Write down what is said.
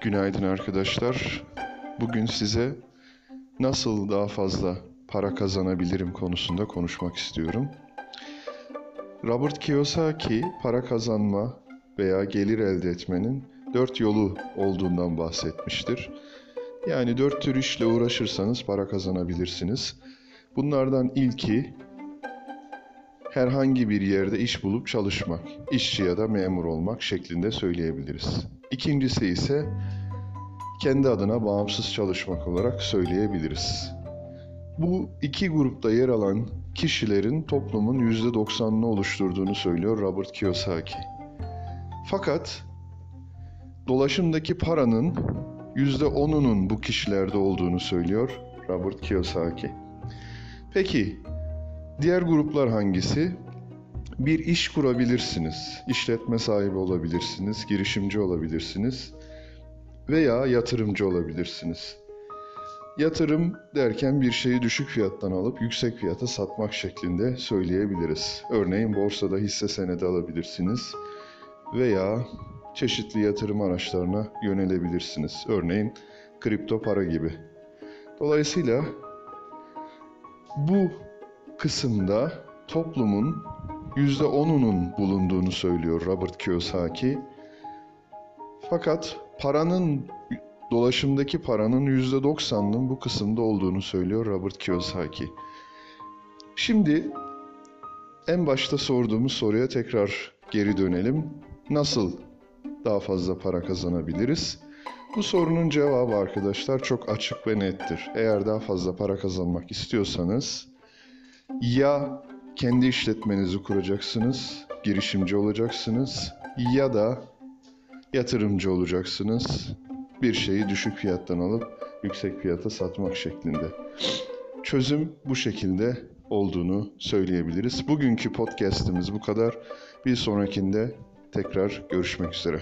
Günaydın arkadaşlar. Bugün size nasıl daha fazla para kazanabilirim konusunda konuşmak istiyorum. Robert Kiyosaki para kazanma veya gelir elde etmenin dört yolu olduğundan bahsetmiştir. Yani dört tür işle uğraşırsanız para kazanabilirsiniz. Bunlardan ilki herhangi bir yerde iş bulup çalışmak, işçi ya da memur olmak şeklinde söyleyebiliriz. İkincisi ise kendi adına bağımsız çalışmak olarak söyleyebiliriz. Bu iki grupta yer alan kişilerin toplumun %90'ını oluşturduğunu söylüyor Robert Kiyosaki. Fakat dolaşımdaki paranın %10'unun bu kişilerde olduğunu söylüyor Robert Kiyosaki. Peki diğer gruplar hangisi? Bir iş kurabilirsiniz, işletme sahibi olabilirsiniz, girişimci olabilirsiniz veya yatırımcı olabilirsiniz. Yatırım derken bir şeyi düşük fiyattan alıp yüksek fiyata satmak şeklinde söyleyebiliriz. Örneğin borsada hisse senedi alabilirsiniz veya çeşitli yatırım araçlarına yönelebilirsiniz. Örneğin kripto para gibi. Dolayısıyla bu kısımda toplumun %10'unun bulunduğunu söylüyor Robert Kiyosaki. Fakat paranın dolaşımdaki paranın %90'ının bu kısımda olduğunu söylüyor Robert Kiyosaki. Şimdi en başta sorduğumuz soruya tekrar geri dönelim. Nasıl daha fazla para kazanabiliriz? Bu sorunun cevabı arkadaşlar çok açık ve nettir. Eğer daha fazla para kazanmak istiyorsanız ya kendi işletmenizi kuracaksınız, girişimci olacaksınız ya da yatırımcı olacaksınız. Bir şeyi düşük fiyattan alıp yüksek fiyata satmak şeklinde. Çözüm bu şekilde olduğunu söyleyebiliriz. Bugünkü podcast'imiz bu kadar. Bir sonrakinde tekrar görüşmek üzere.